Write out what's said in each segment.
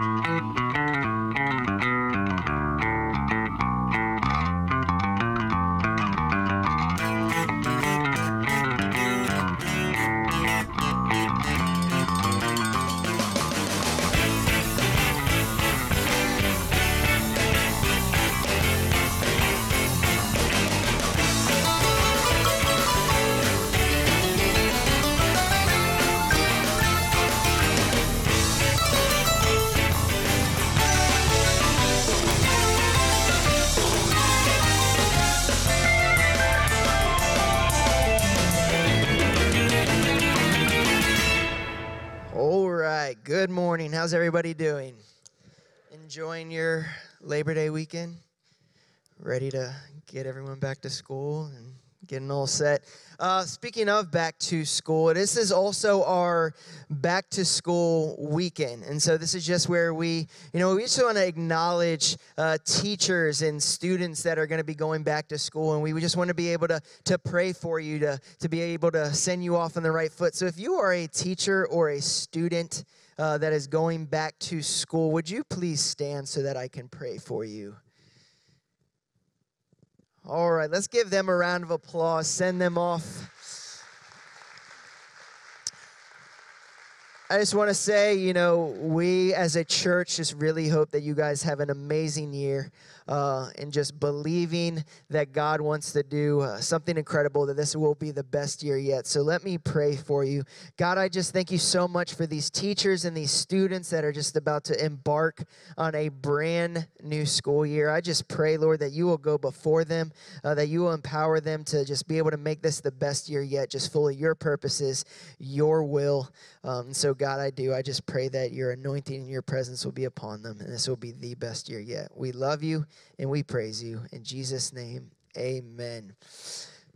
All How's everybody doing? Enjoying your Labor Day weekend? Ready to get everyone back to school and getting all set? Uh, speaking of back to school, this is also our back to school weekend. And so this is just where we, you know, we just want to acknowledge uh, teachers and students that are going to be going back to school. And we just want to be able to, to pray for you, to, to be able to send you off on the right foot. So if you are a teacher or a student, uh, that is going back to school, would you please stand so that I can pray for you? All right, let's give them a round of applause. Send them off. I just want to say, you know, we as a church just really hope that you guys have an amazing year uh, and just believing that God wants to do uh, something incredible, that this will be the best year yet. So let me pray for you. God, I just thank you so much for these teachers and these students that are just about to embark on a brand new school year. I just pray, Lord, that you will go before them, uh, that you will empower them to just be able to make this the best year yet, just full of your purposes, your will. Um, so, God, I do. I just pray that your anointing and your presence will be upon them, and this will be the best year yet. We love you and we praise you. In Jesus' name, amen.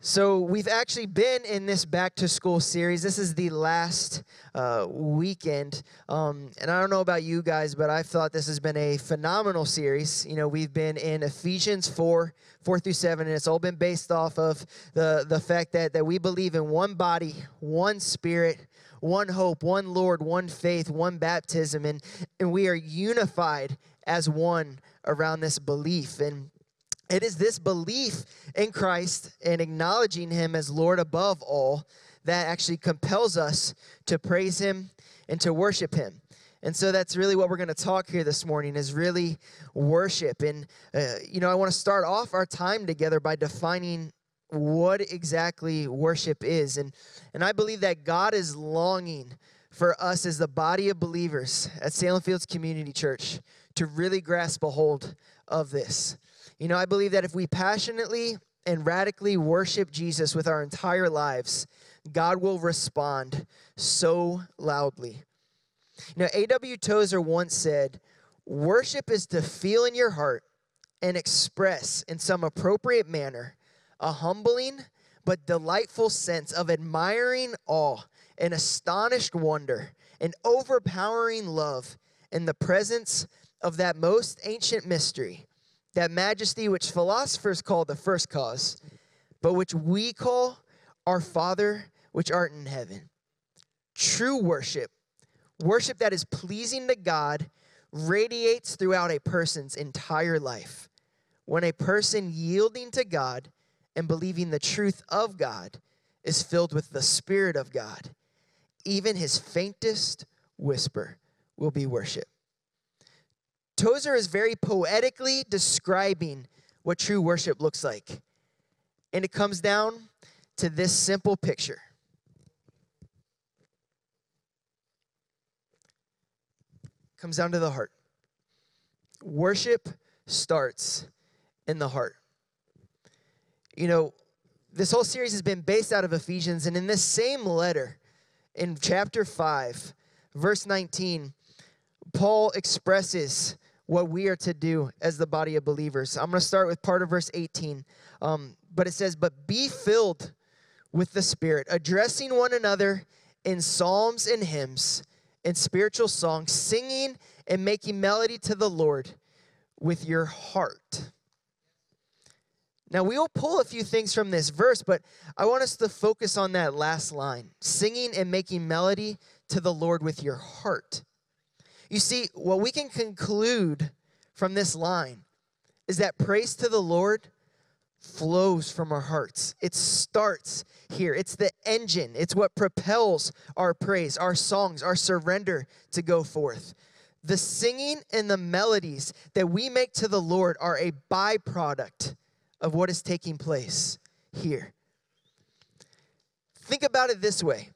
So, we've actually been in this back to school series. This is the last uh, weekend. Um, and I don't know about you guys, but I've thought this has been a phenomenal series. You know, we've been in Ephesians 4, 4 through 7, and it's all been based off of the, the fact that, that we believe in one body, one spirit, one hope, one Lord, one faith, one baptism, and, and we are unified as one around this belief. And it is this belief in Christ and acknowledging Him as Lord above all that actually compels us to praise Him and to worship Him. And so that's really what we're going to talk here this morning is really worship. And, uh, you know, I want to start off our time together by defining what exactly worship is. And, and I believe that God is longing for us as the body of believers at Salem Fields Community Church to really grasp a hold of this. You know, I believe that if we passionately and radically worship Jesus with our entire lives, God will respond so loudly. Know, A.W. Tozer once said, Worship is to feel in your heart and express in some appropriate manner a humbling but delightful sense of admiring awe and astonished wonder and overpowering love in the presence of that most ancient mystery, that majesty which philosophers call the first cause, but which we call our Father which art in heaven. True worship, worship that is pleasing to God, radiates throughout a person's entire life. When a person yielding to God and believing the truth of God is filled with the Spirit of God, even his faintest whisper will be worship. Tozer is very poetically describing what true worship looks like. And it comes down to this simple picture. Comes down to the heart. Worship starts in the heart. You know, this whole series has been based out of Ephesians, and in this same letter, in chapter 5, verse 19, Paul expresses what we are to do as the body of believers. I'm going to start with part of verse 18. Um, but it says, But be filled with the Spirit, addressing one another in psalms and hymns and spiritual songs, singing and making melody to the Lord with your heart. Now, we will pull a few things from this verse, but I want us to focus on that last line singing and making melody to the Lord with your heart. You see, what we can conclude from this line is that praise to the Lord flows from our hearts. It starts here. It's the engine, it's what propels our praise, our songs, our surrender to go forth. The singing and the melodies that we make to the Lord are a byproduct of what is taking place here. Think about it this way.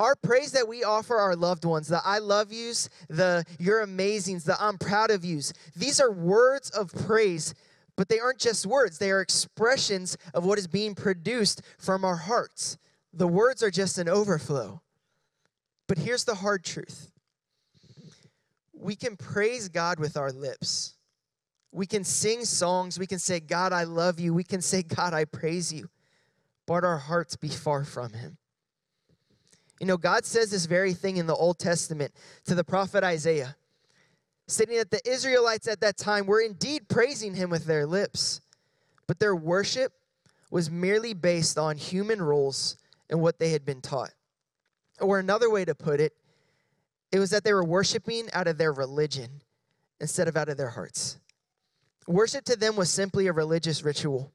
Our praise that we offer our loved ones, the I love yous, the you're amazings, the I'm proud of yous, these are words of praise but they aren't just words, they are expressions of what is being produced from our hearts. The words are just an overflow. But here's the hard truth we can praise God with our lips. We can sing songs. We can say, God, I love you. We can say, God, I praise you. But our hearts be far from Him. You know, God says this very thing in the Old Testament to the prophet Isaiah stating that the Israelites at that time were indeed praising him with their lips, but their worship was merely based on human rules and what they had been taught. Or another way to put it, it was that they were worshiping out of their religion instead of out of their hearts. Worship to them was simply a religious ritual,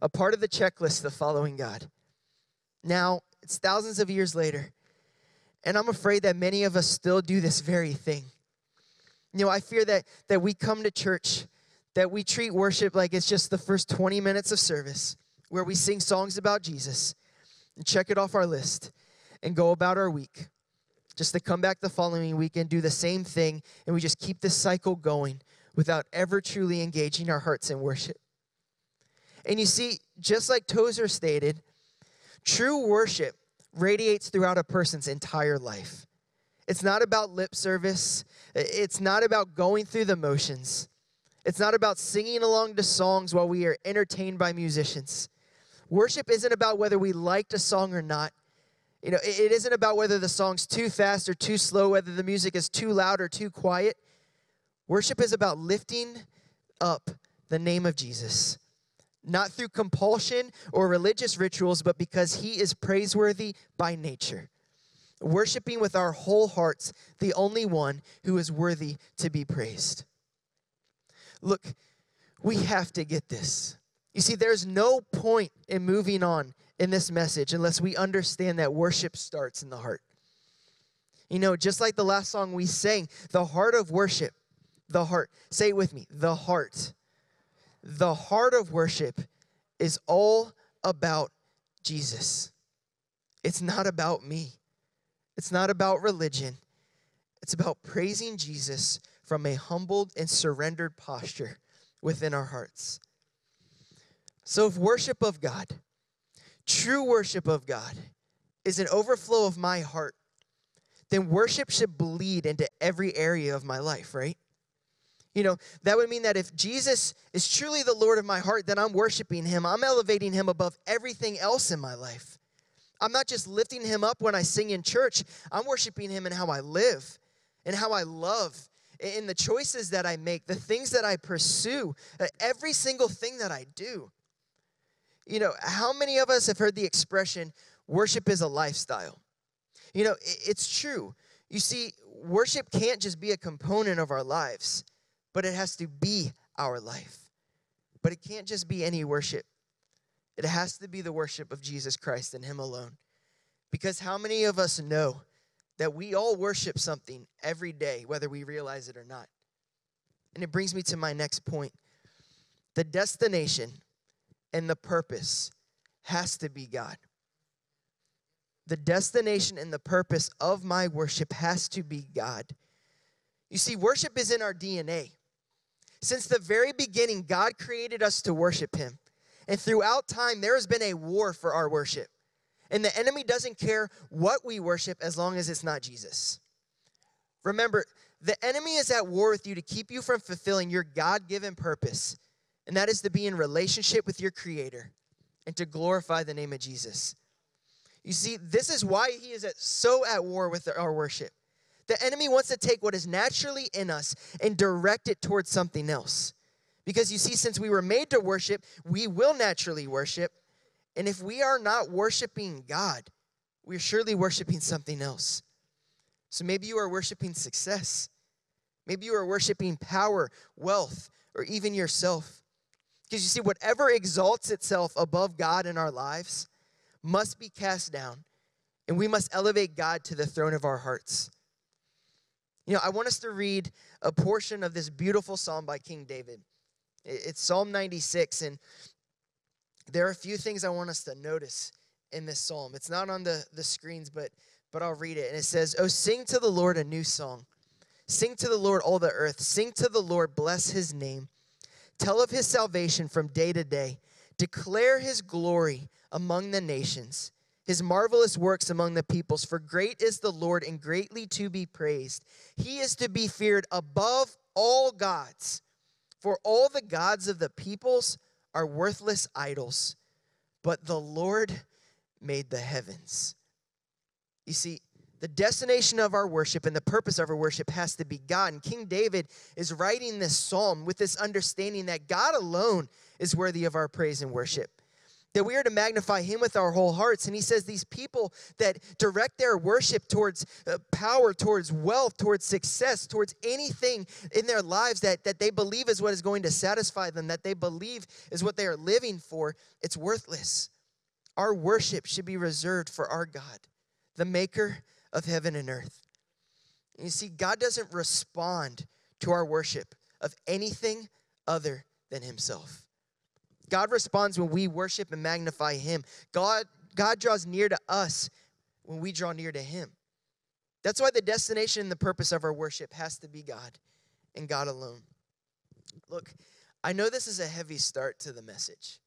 a part of the checklist of following God. Now, it's thousands of years later, and I'm afraid that many of us still do this very thing. You know, I fear that that we come to church, that we treat worship like it's just the first 20 minutes of service where we sing songs about Jesus and check it off our list and go about our week. Just to come back the following week and do the same thing, and we just keep this cycle going without ever truly engaging our hearts in worship. And you see, just like Tozer stated, true worship radiates throughout a person's entire life. It's not about lip service. It's not about going through the motions. It's not about singing along to songs while we are entertained by musicians. Worship isn't about whether we liked a song or not. You know, it isn't about whether the song's too fast or too slow, whether the music is too loud or too quiet. Worship is about lifting up the name of Jesus, not through compulsion or religious rituals, but because he is praiseworthy by nature worshiping with our whole hearts the only one who is worthy to be praised. Look, we have to get this. You see, there's no point in moving on in this message unless we understand that worship starts in the heart. You know, just like the last song we sang, the heart of worship, the heart. Say it with me the heart. The heart of worship is all about Jesus. It's not about me. It's not about religion, it's about praising Jesus from a humbled and surrendered posture within our hearts. So, if worship of God, true worship of God, is an overflow of my heart, then worship should bleed into every area of my life, right? You know, that would mean that if Jesus is truly the Lord of my heart, then I'm worshiping him. I'm elevating him above everything else in my life. I'm not just lifting him up when I sing in church, I'm worshiping him in how I live and how I love, in the choices that I make, the things that I pursue, uh, every single thing that I do. You know, how many of us have heard the expression, worship is a lifestyle? You know, it's true. You see, worship can't just be a component of our lives, but it has to be our life. But it can't just be any worship. It has to be the worship of Jesus Christ and Him alone. Because how many of us know that we all worship something every day, whether we realize it or not? And it brings me to my next point. The destination and the purpose has to be God. The destination and the purpose of my worship has to be God. You see, worship is in our DNA. Since the very beginning, God created us to worship Him. And throughout time, there has been a war for our worship. And the enemy doesn't care what we worship as long as it's not Jesus. Remember, the enemy is at war with you to keep you from fulfilling your God given purpose, and that is to be in relationship with your Creator and to glorify the name of Jesus. You see, this is why he is at, so at war with our worship. The enemy wants to take what is naturally in us and direct it towards something else. Because you see, since we were made to worship, we will naturally worship. And if we are not worshiping God, we're surely worshiping something else. So maybe you are worshiping success. Maybe you are worshiping power, wealth, or even yourself. Because you see, whatever exalts itself above God in our lives must be cast down, and we must elevate God to the throne of our hearts. You know, I want us to read a portion of this beautiful psalm by King David. It's Psalm 96, and there are a few things I want us to notice in this psalm. It's not on the, the screens, but but I'll read it. And it says, Oh, sing to the Lord a new song. Sing to the Lord all the earth. Sing to the Lord, bless his name. Tell of his salvation from day to day. Declare his glory among the nations, his marvelous works among the peoples. For great is the Lord and greatly to be praised. He is to be feared above all gods. For all the gods of the peoples are worthless idols, but the Lord made the heavens. You see, the destination of our worship and the purpose of our worship has to be God. And King David is writing this psalm with this understanding that God alone is worthy of our praise and worship. That we are to magnify him with our whole hearts. And he says these people that direct their worship towards uh, power, towards wealth, towards success, towards anything in their lives that, that they believe is what is going to satisfy them, that they believe is what they are living for, it's worthless. Our worship should be reserved for our God, the maker of heaven and earth. You see, God doesn't respond to our worship of anything other than himself. God responds when we worship and magnify him. God, God draws near to us when we draw near to him. That's why the destination and the purpose of our worship has to be God and God alone. Look, I know this is a heavy start to the message.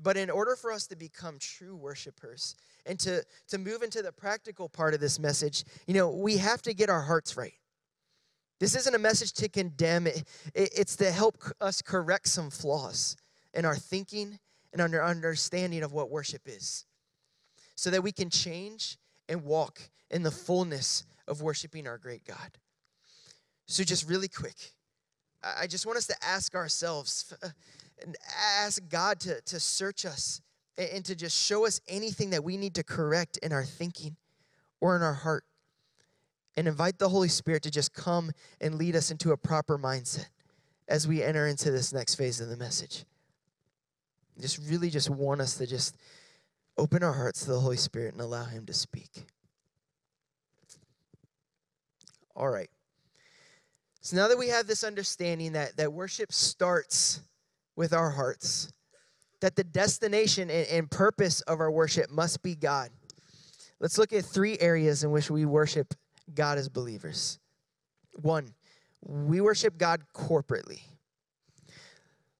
But in order for us to become true worshipers and to, to move into the practical part of this message, you know, we have to get our hearts right. This isn't a message to condemn, it, it's to help us correct some flaws in our thinking and our understanding of what worship is so that we can change and walk in the fullness of worshiping our great God. So, just really quick, I just want us to ask ourselves and ask God to, to search us and to just show us anything that we need to correct in our thinking or in our heart. And invite the Holy Spirit to just come and lead us into a proper mindset as we enter into this next phase of the message. Just really just want us to just open our hearts to the Holy Spirit and allow Him to speak. All right. So now that we have this understanding that, that worship starts with our hearts, that the destination and, and purpose of our worship must be God. Let's look at three areas in which we worship God as believers. One, we worship God corporately.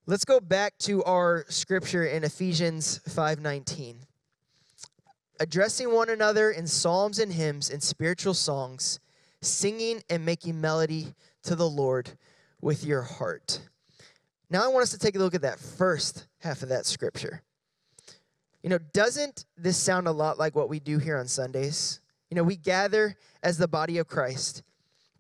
Let's go back to our scripture in Ephesians 5:19. Addressing one another in psalms and hymns and spiritual songs, singing and making melody to the Lord with your heart. Now I want us to take a look at that first half of that scripture. You know, doesn't this sound a lot like what we do here on Sundays? You know, we gather as the body of Christ,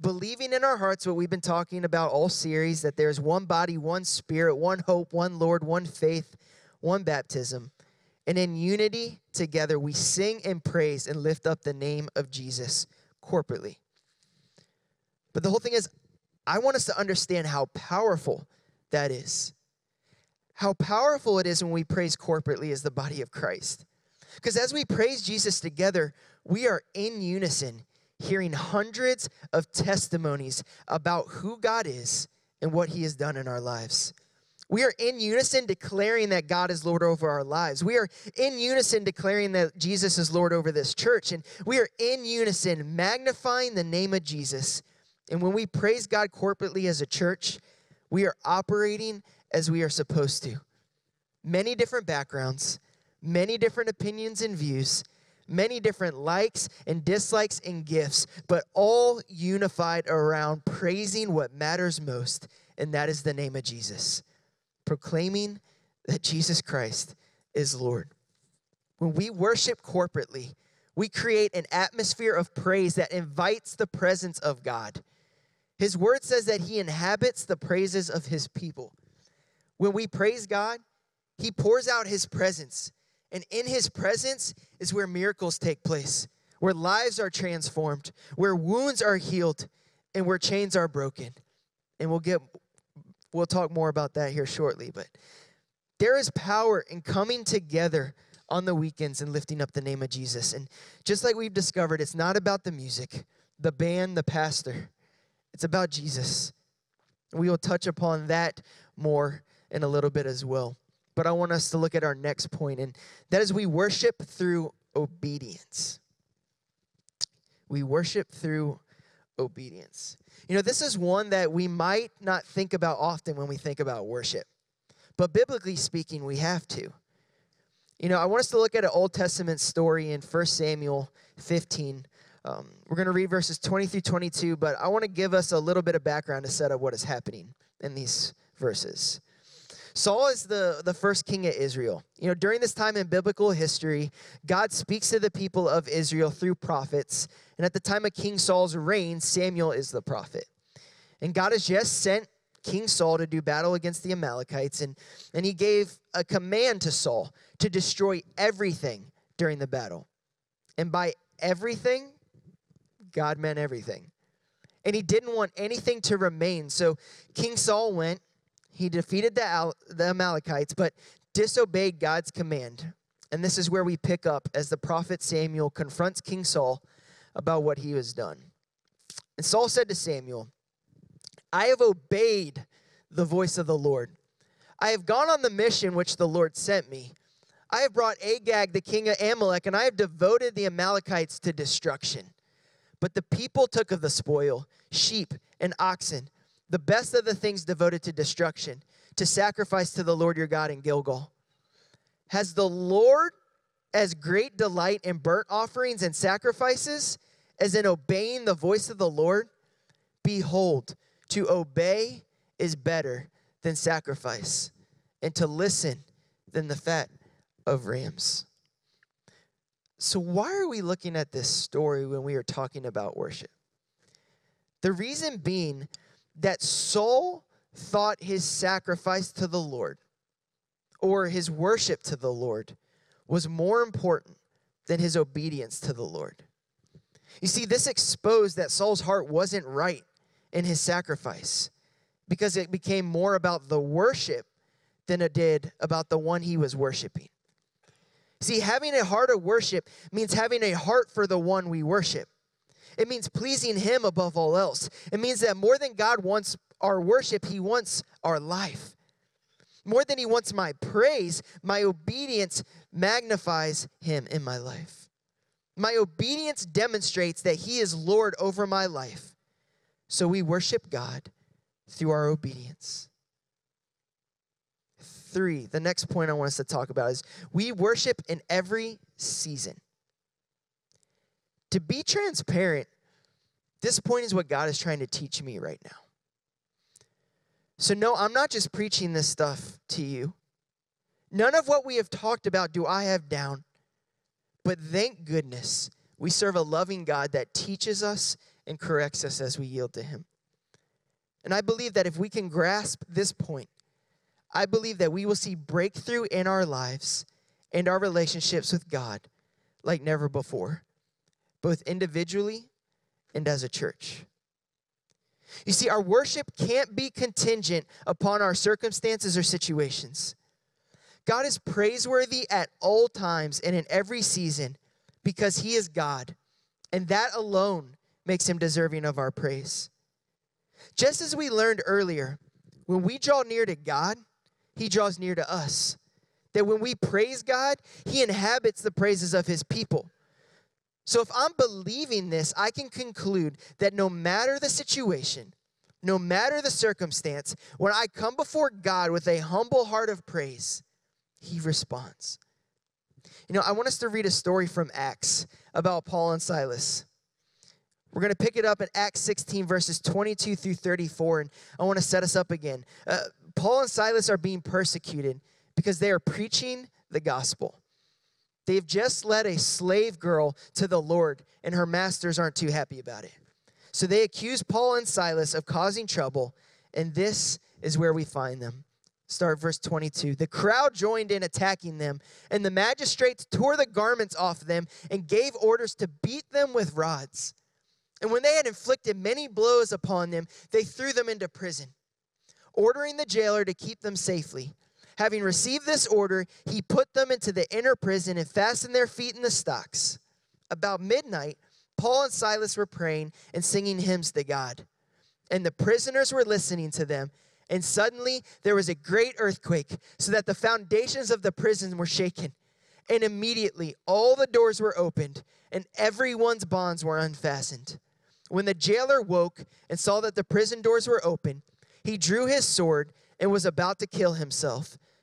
believing in our hearts what we've been talking about all series that there's one body, one spirit, one hope, one Lord, one faith, one baptism. And in unity together, we sing and praise and lift up the name of Jesus corporately. But the whole thing is, I want us to understand how powerful that is. How powerful it is when we praise corporately as the body of Christ. Because as we praise Jesus together, we are in unison, hearing hundreds of testimonies about who God is and what he has done in our lives. We are in unison declaring that God is Lord over our lives. We are in unison declaring that Jesus is Lord over this church. And we are in unison magnifying the name of Jesus. And when we praise God corporately as a church, we are operating as we are supposed to. Many different backgrounds, many different opinions and views, many different likes and dislikes and gifts, but all unified around praising what matters most, and that is the name of Jesus. Proclaiming that Jesus Christ is Lord. When we worship corporately, we create an atmosphere of praise that invites the presence of God. His word says that he inhabits the praises of his people. When we praise God, he pours out his presence. And in his presence is where miracles take place, where lives are transformed, where wounds are healed, and where chains are broken. And we'll get we'll talk more about that here shortly, but there is power in coming together on the weekends and lifting up the name of Jesus. And just like we've discovered, it's not about the music, the band, the pastor. It's about Jesus. We will touch upon that more in a little bit as well. But I want us to look at our next point, and that is we worship through obedience. We worship through obedience. You know, this is one that we might not think about often when we think about worship, but biblically speaking, we have to. You know, I want us to look at an Old Testament story in 1 Samuel 15. Um, we're going to read verses 20 through 22, but I want to give us a little bit of background to set up what is happening in these verses. Saul is the, the first king of Israel. You know, during this time in biblical history, God speaks to the people of Israel through prophets. And at the time of King Saul's reign, Samuel is the prophet. And God has just sent King Saul to do battle against the Amalekites. And, and he gave a command to Saul to destroy everything during the battle. And by everything, God meant everything. And he didn't want anything to remain. So King Saul went he defeated the, Al- the Amalekites, but disobeyed God's command. And this is where we pick up as the prophet Samuel confronts King Saul about what he has done. And Saul said to Samuel, I have obeyed the voice of the Lord. I have gone on the mission which the Lord sent me. I have brought Agag, the king of Amalek, and I have devoted the Amalekites to destruction. But the people took of the spoil sheep and oxen the best of the things devoted to destruction, to sacrifice to the Lord your God in Gilgal. Has the Lord as great delight in burnt offerings and sacrifices as in obeying the voice of the Lord? Behold, to obey is better than sacrifice, and to listen than the fat of rams. So, why are we looking at this story when we are talking about worship? The reason being that Saul thought his sacrifice to the Lord or his worship to the Lord was more important than his obedience to the Lord. You see, this exposed that Saul's heart wasn't right in his sacrifice because it became more about the worship than it did about the one he was worshiping. See, having a heart of worship means having a heart for the one we worship. It means pleasing Him above all else. It means that more than God wants our worship, He wants our life. More than He wants my praise, my obedience magnifies Him in my life. My obedience demonstrates that He is Lord over my life. So we worship God through our obedience. Three, the next point I want us to talk about is we worship in every season to be transparent, this point is what God is trying to teach me right now. So, no, I'm not just preaching this stuff to you. None of what we have talked about do I have down. But thank goodness we serve a loving God that teaches us and corrects us as we yield to Him. And I believe that if we can grasp this point, I believe that we will see breakthrough in our lives and our relationships with God like never before both individually and as a church. You see, our worship can't be contingent upon our circumstances or situations. God is praiseworthy at all times and in every season because He is God, and that alone makes Him deserving of our praise. Just as we learned earlier, when we draw near to God, He draws near to us. That when we praise God, He inhabits the praises of His people. So if I'm believing this, I can conclude that no matter the situation, no matter the circumstance, when I come before God with a humble heart of praise, He responds. You know, I want us to read a story from Acts about Paul and Silas. We're going to pick it up in Acts 16, verses 22 through 34, and I want to set us up again. Uh, Paul and Silas are being persecuted because they are preaching the gospel. They've just led a slave girl to the Lord, and her masters aren't too happy about it. So they accuse Paul and Silas of causing trouble, and this is where we find them. Start verse 22. The crowd joined in attacking them, and the magistrates tore the garments off them and gave orders to beat them with rods. And when they had inflicted many blows upon them, they threw them into prison, ordering the jailer to keep them safely. Having received this order, he put them into the inner prison and fastened their feet in the stocks. About midnight, Paul and Silas were praying and singing hymns to God. And the prisoners were listening to them. And suddenly there was a great earthquake, so that the foundations of the prison were shaken. And immediately all the doors were opened, and everyone's bonds were unfastened. When the jailer woke and saw that the prison doors were open, he drew his sword and was about to kill himself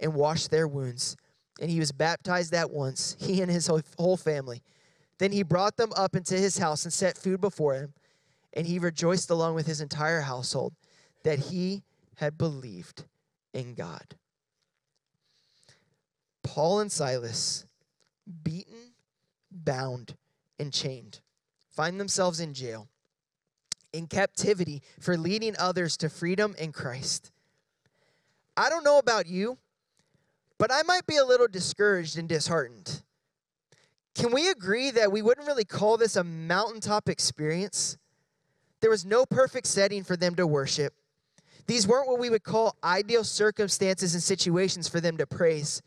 and washed their wounds. And he was baptized at once, he and his whole family. Then he brought them up into his house and set food before him. And he rejoiced along with his entire household that he had believed in God. Paul and Silas, beaten, bound, and chained, find themselves in jail, in captivity for leading others to freedom in Christ. I don't know about you, but I might be a little discouraged and disheartened. Can we agree that we wouldn't really call this a mountaintop experience? There was no perfect setting for them to worship. These weren't what we would call ideal circumstances and situations for them to praise,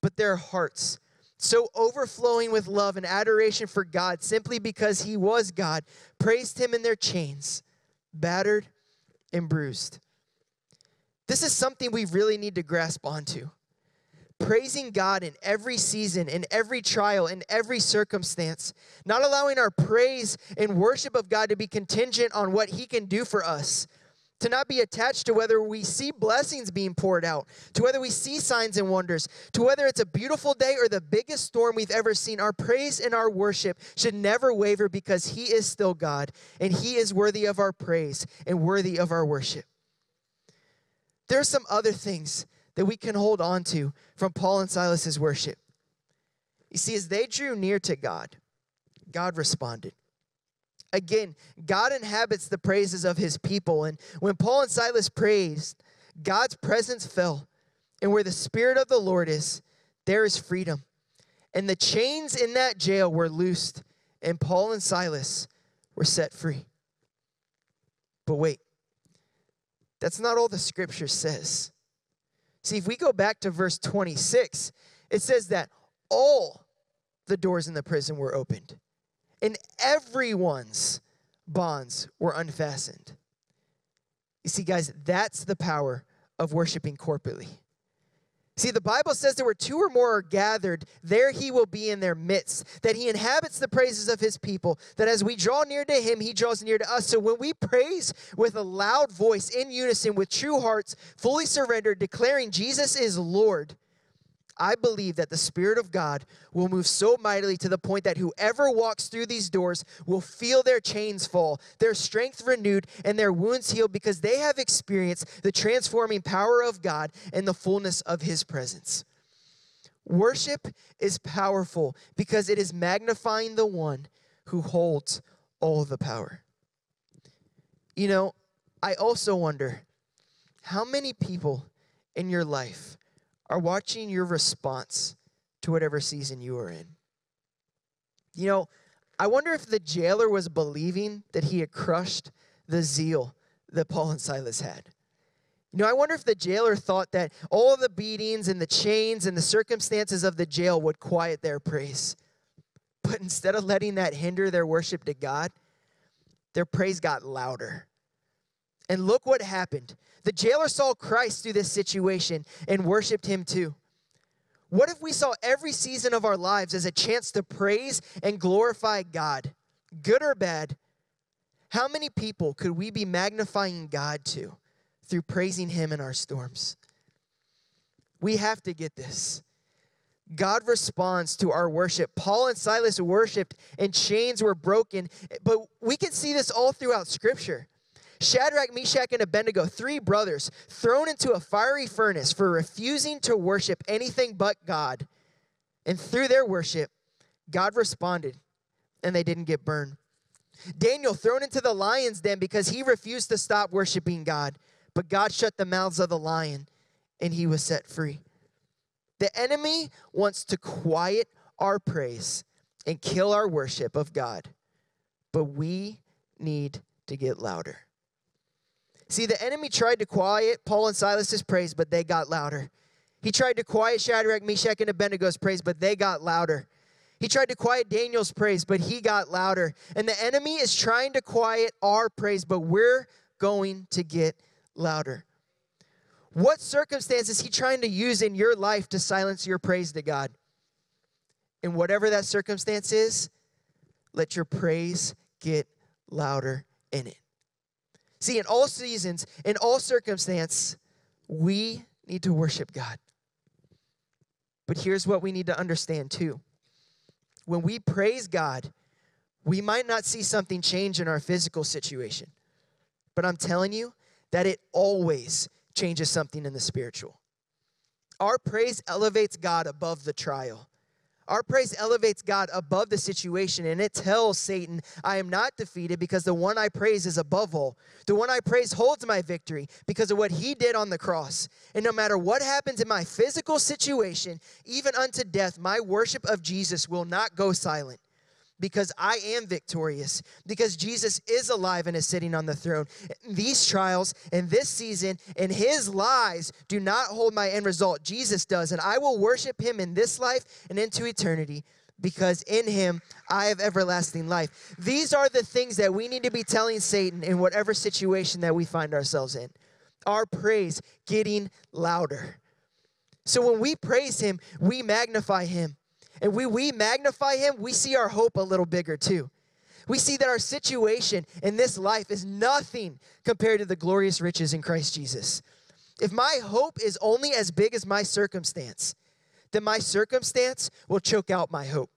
but their hearts, so overflowing with love and adoration for God simply because He was God, praised Him in their chains, battered and bruised. This is something we really need to grasp onto praising God in every season, in every trial, in every circumstance, not allowing our praise and worship of God to be contingent on what He can do for us. To not be attached to whether we see blessings being poured out, to whether we see signs and wonders, to whether it's a beautiful day or the biggest storm we've ever seen. Our praise and our worship should never waver because He is still God and He is worthy of our praise and worthy of our worship. There are some other things that we can hold on to from Paul and Silas's worship. You see, as they drew near to God, God responded. Again, God inhabits the praises of his people. And when Paul and Silas praised, God's presence fell. And where the Spirit of the Lord is, there is freedom. And the chains in that jail were loosed, and Paul and Silas were set free. But wait, that's not all the scripture says. See, if we go back to verse 26, it says that all the doors in the prison were opened and everyone's bonds were unfastened. You see, guys, that's the power of worshiping corporately. See, the Bible says there where two or more are gathered, there he will be in their midst, that he inhabits the praises of his people, that as we draw near to him, he draws near to us. So when we praise with a loud voice in unison, with true hearts, fully surrendered, declaring Jesus is Lord, I believe that the Spirit of God will move so mightily to the point that whoever walks through these doors will feel their chains fall, their strength renewed, and their wounds healed because they have experienced the transforming power of God and the fullness of His presence. Worship is powerful because it is magnifying the one who holds all the power. You know, I also wonder how many people in your life are watching your response to whatever season you are in. You know, I wonder if the jailer was believing that he had crushed the zeal that Paul and Silas had. You know, I wonder if the jailer thought that all the beatings and the chains and the circumstances of the jail would quiet their praise. But instead of letting that hinder their worship to God, their praise got louder. And look what happened. The jailer saw Christ through this situation and worshiped him too. What if we saw every season of our lives as a chance to praise and glorify God, good or bad? How many people could we be magnifying God to through praising Him in our storms? We have to get this. God responds to our worship. Paul and Silas worshiped and chains were broken, but we can see this all throughout Scripture. Shadrach, Meshach, and Abednego, three brothers, thrown into a fiery furnace for refusing to worship anything but God. And through their worship, God responded and they didn't get burned. Daniel thrown into the lion's den because he refused to stop worshiping God, but God shut the mouths of the lion and he was set free. The enemy wants to quiet our praise and kill our worship of God, but we need to get louder. See, the enemy tried to quiet Paul and Silas's praise, but they got louder. He tried to quiet Shadrach, Meshach, and Abednego's praise, but they got louder. He tried to quiet Daniel's praise, but he got louder. And the enemy is trying to quiet our praise, but we're going to get louder. What circumstance is he trying to use in your life to silence your praise to God? And whatever that circumstance is, let your praise get louder in it. See, in all seasons, in all circumstance, we need to worship God. But here's what we need to understand too. When we praise God, we might not see something change in our physical situation. But I'm telling you that it always changes something in the spiritual. Our praise elevates God above the trial. Our praise elevates God above the situation and it tells Satan, I am not defeated because the one I praise is above all. The one I praise holds my victory because of what he did on the cross. And no matter what happens in my physical situation, even unto death, my worship of Jesus will not go silent because I am victorious, because Jesus is alive and is sitting on the throne. These trials and this season and his lies do not hold my end result. Jesus does, and I will worship him in this life and into eternity because in him I have everlasting life. These are the things that we need to be telling Satan in whatever situation that we find ourselves in. Our praise getting louder. So when we praise him, we magnify him. And we, we magnify him, we see our hope a little bigger too. We see that our situation in this life is nothing compared to the glorious riches in Christ Jesus. If my hope is only as big as my circumstance, then my circumstance will choke out my hope.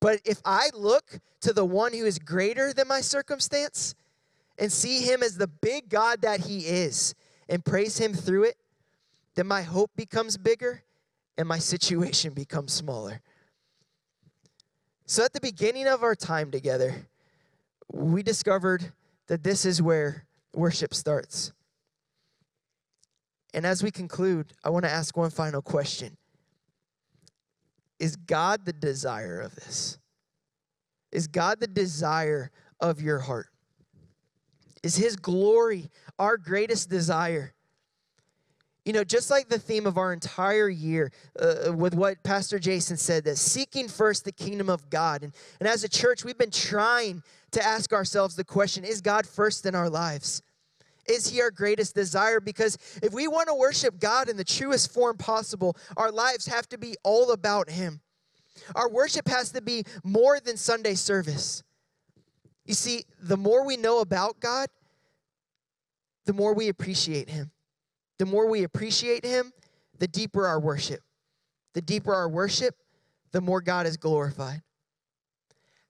But if I look to the one who is greater than my circumstance and see him as the big God that he is and praise him through it, then my hope becomes bigger and my situation becomes smaller. So at the beginning of our time together, we discovered that this is where worship starts. And as we conclude, I want to ask one final question Is God the desire of this? Is God the desire of your heart? Is His glory our greatest desire? You know, just like the theme of our entire year, uh, with what Pastor Jason said, that seeking first the kingdom of God. And, and as a church, we've been trying to ask ourselves the question is God first in our lives? Is he our greatest desire? Because if we want to worship God in the truest form possible, our lives have to be all about him. Our worship has to be more than Sunday service. You see, the more we know about God, the more we appreciate him. The more we appreciate Him, the deeper our worship. The deeper our worship, the more God is glorified.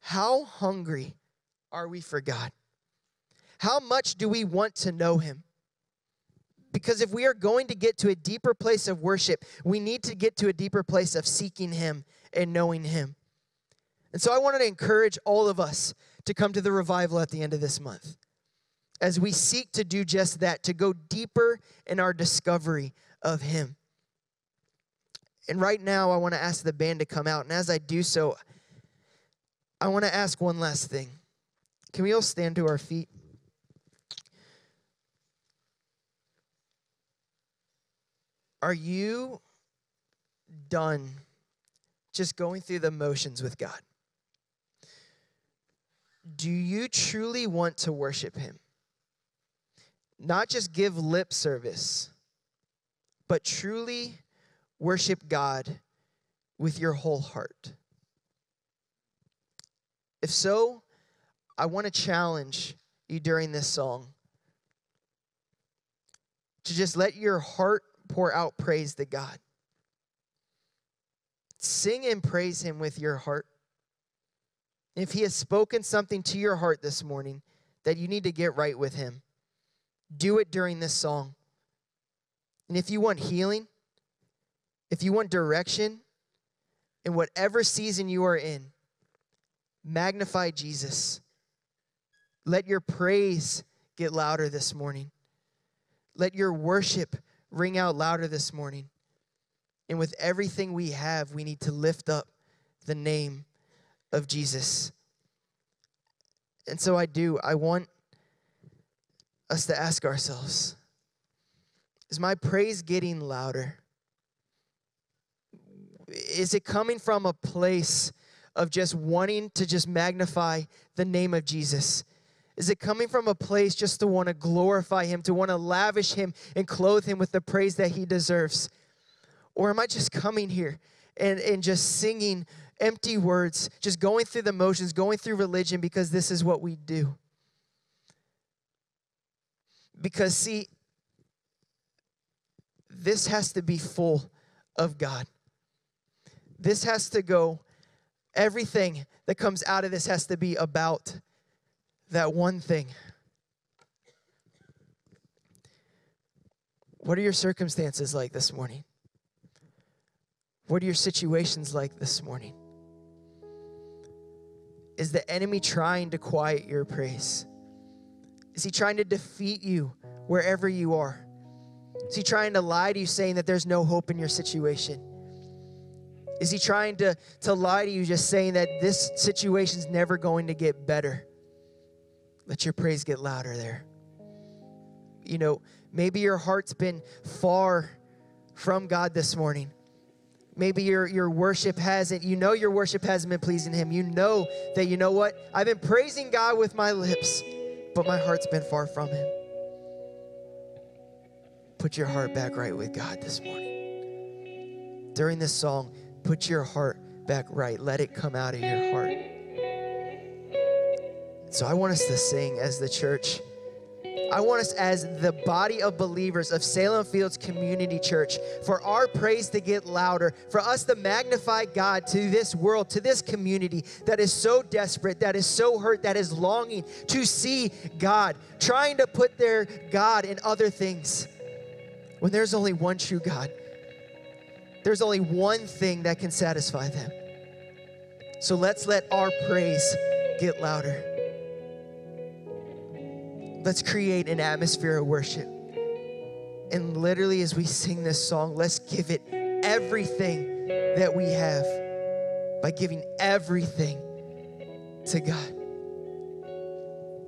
How hungry are we for God? How much do we want to know Him? Because if we are going to get to a deeper place of worship, we need to get to a deeper place of seeking Him and knowing Him. And so I wanted to encourage all of us to come to the revival at the end of this month as we seek to do just that, to go deeper in our discovery of Him. And right now, I want to ask the band to come out. And as I do so, I want to ask one last thing. Can we all stand to our feet? Are you done just going through the motions with God? Do you truly want to worship Him? Not just give lip service, but truly worship God with your whole heart? If so, I want to challenge you during this song to just let your heart pour out praise to God. sing and praise Him with your heart. If He has spoken something to your heart this morning that you need to get right with Him, do it during this song. And if you want healing, if you want direction in whatever season you are in, magnify Jesus. Let your praise get louder this morning. Let your worship ring out louder this morning. And with everything we have, we need to lift up the name of Jesus. And so I do. I want us to ask ourselves Is my praise getting louder? Is it coming from a place of just wanting to just magnify the name of Jesus? Is it coming from a place just to want to glorify him, to want to lavish him and clothe him with the praise that he deserves? Or am I just coming here and, and just singing empty words, just going through the motions, going through religion because this is what we do? Because, see, this has to be full of God. This has to go, everything that comes out of this has to be about that one thing. What are your circumstances like this morning? What are your situations like this morning? Is the enemy trying to quiet your praise? Is he trying to defeat you wherever you are? Is he trying to lie to you, saying that there's no hope in your situation? Is he trying to, to lie to you, just saying that this situation's never going to get better? Let your praise get louder there. You know, maybe your heart's been far from God this morning. Maybe your, your worship hasn't, you know, your worship hasn't been pleasing Him. You know that, you know what? I've been praising God with my lips, but my heart's been far from Him. Put your heart back right with God this morning. During this song, put your heart back right. Let it come out of your heart. So I want us to sing as the church. I want us as the body of believers of Salem Fields Community Church for our praise to get louder, for us to magnify God to this world, to this community that is so desperate, that is so hurt, that is longing to see God, trying to put their God in other things when there's only one true God. There's only one thing that can satisfy them. So let's let our praise get louder. Let's create an atmosphere of worship. And literally, as we sing this song, let's give it everything that we have by giving everything to God.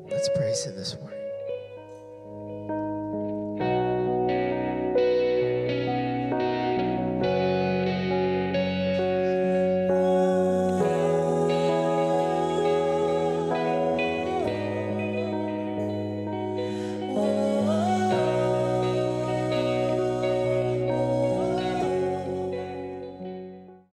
Let's praise Him this morning.